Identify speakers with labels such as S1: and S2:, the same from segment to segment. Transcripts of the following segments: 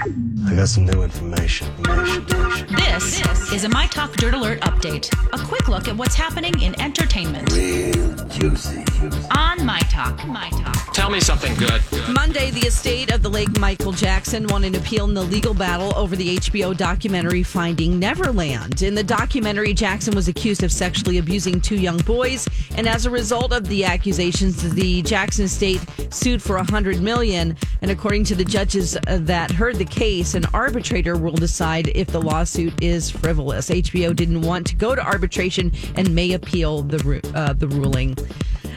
S1: I got some new information. information, information.
S2: This is a My Talk Dirt Alert update. A quick look at what's happening in entertainment
S1: Real juicy.
S2: on My Talk. My Talk.
S3: Tell me something good.
S4: Monday, the estate of the late Michael Jackson won an appeal in the legal battle over the HBO documentary Finding Neverland. In the documentary, Jackson was accused of sexually abusing two young boys, and as a result of the accusations, the Jackson estate sued for a hundred million. And according to the judges that heard the case, an arbitrator will decide if the lawsuit is frivolous. HBO didn't want to go to arbitration and may appeal the uh, the ruling.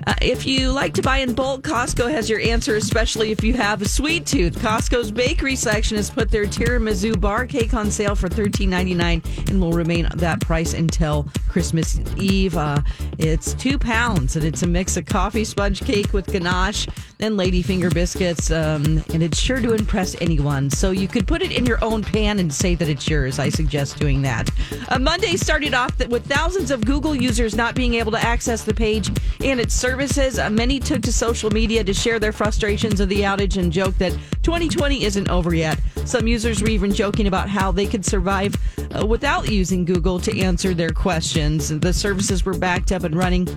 S4: Uh, if you like to buy in bulk, Costco has your answer, especially if you have a sweet tooth. Costco's bakery section has put their tiramisu bar cake on sale for $13.99 and will remain that price until Christmas Eve. Uh, it's two pounds and it's a mix of coffee sponge cake with ganache and ladyfinger biscuits, um, and it's sure to impress anyone. So you could put it in your own pan and say that it's yours. I suggest doing that. Uh, Monday started off with thousands of Google users not being able to access the page and its services. Uh, many took to social media to share their frustrations of the outage and joke that 2020 isn't over yet. Some users were even joking about how they could survive uh, without using Google to answer their questions. The services were backed up and running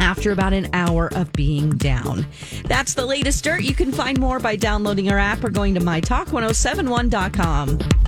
S4: after about an hour of being down. That's the latest dirt. You can find more by downloading our app or going to mytalk1071.com.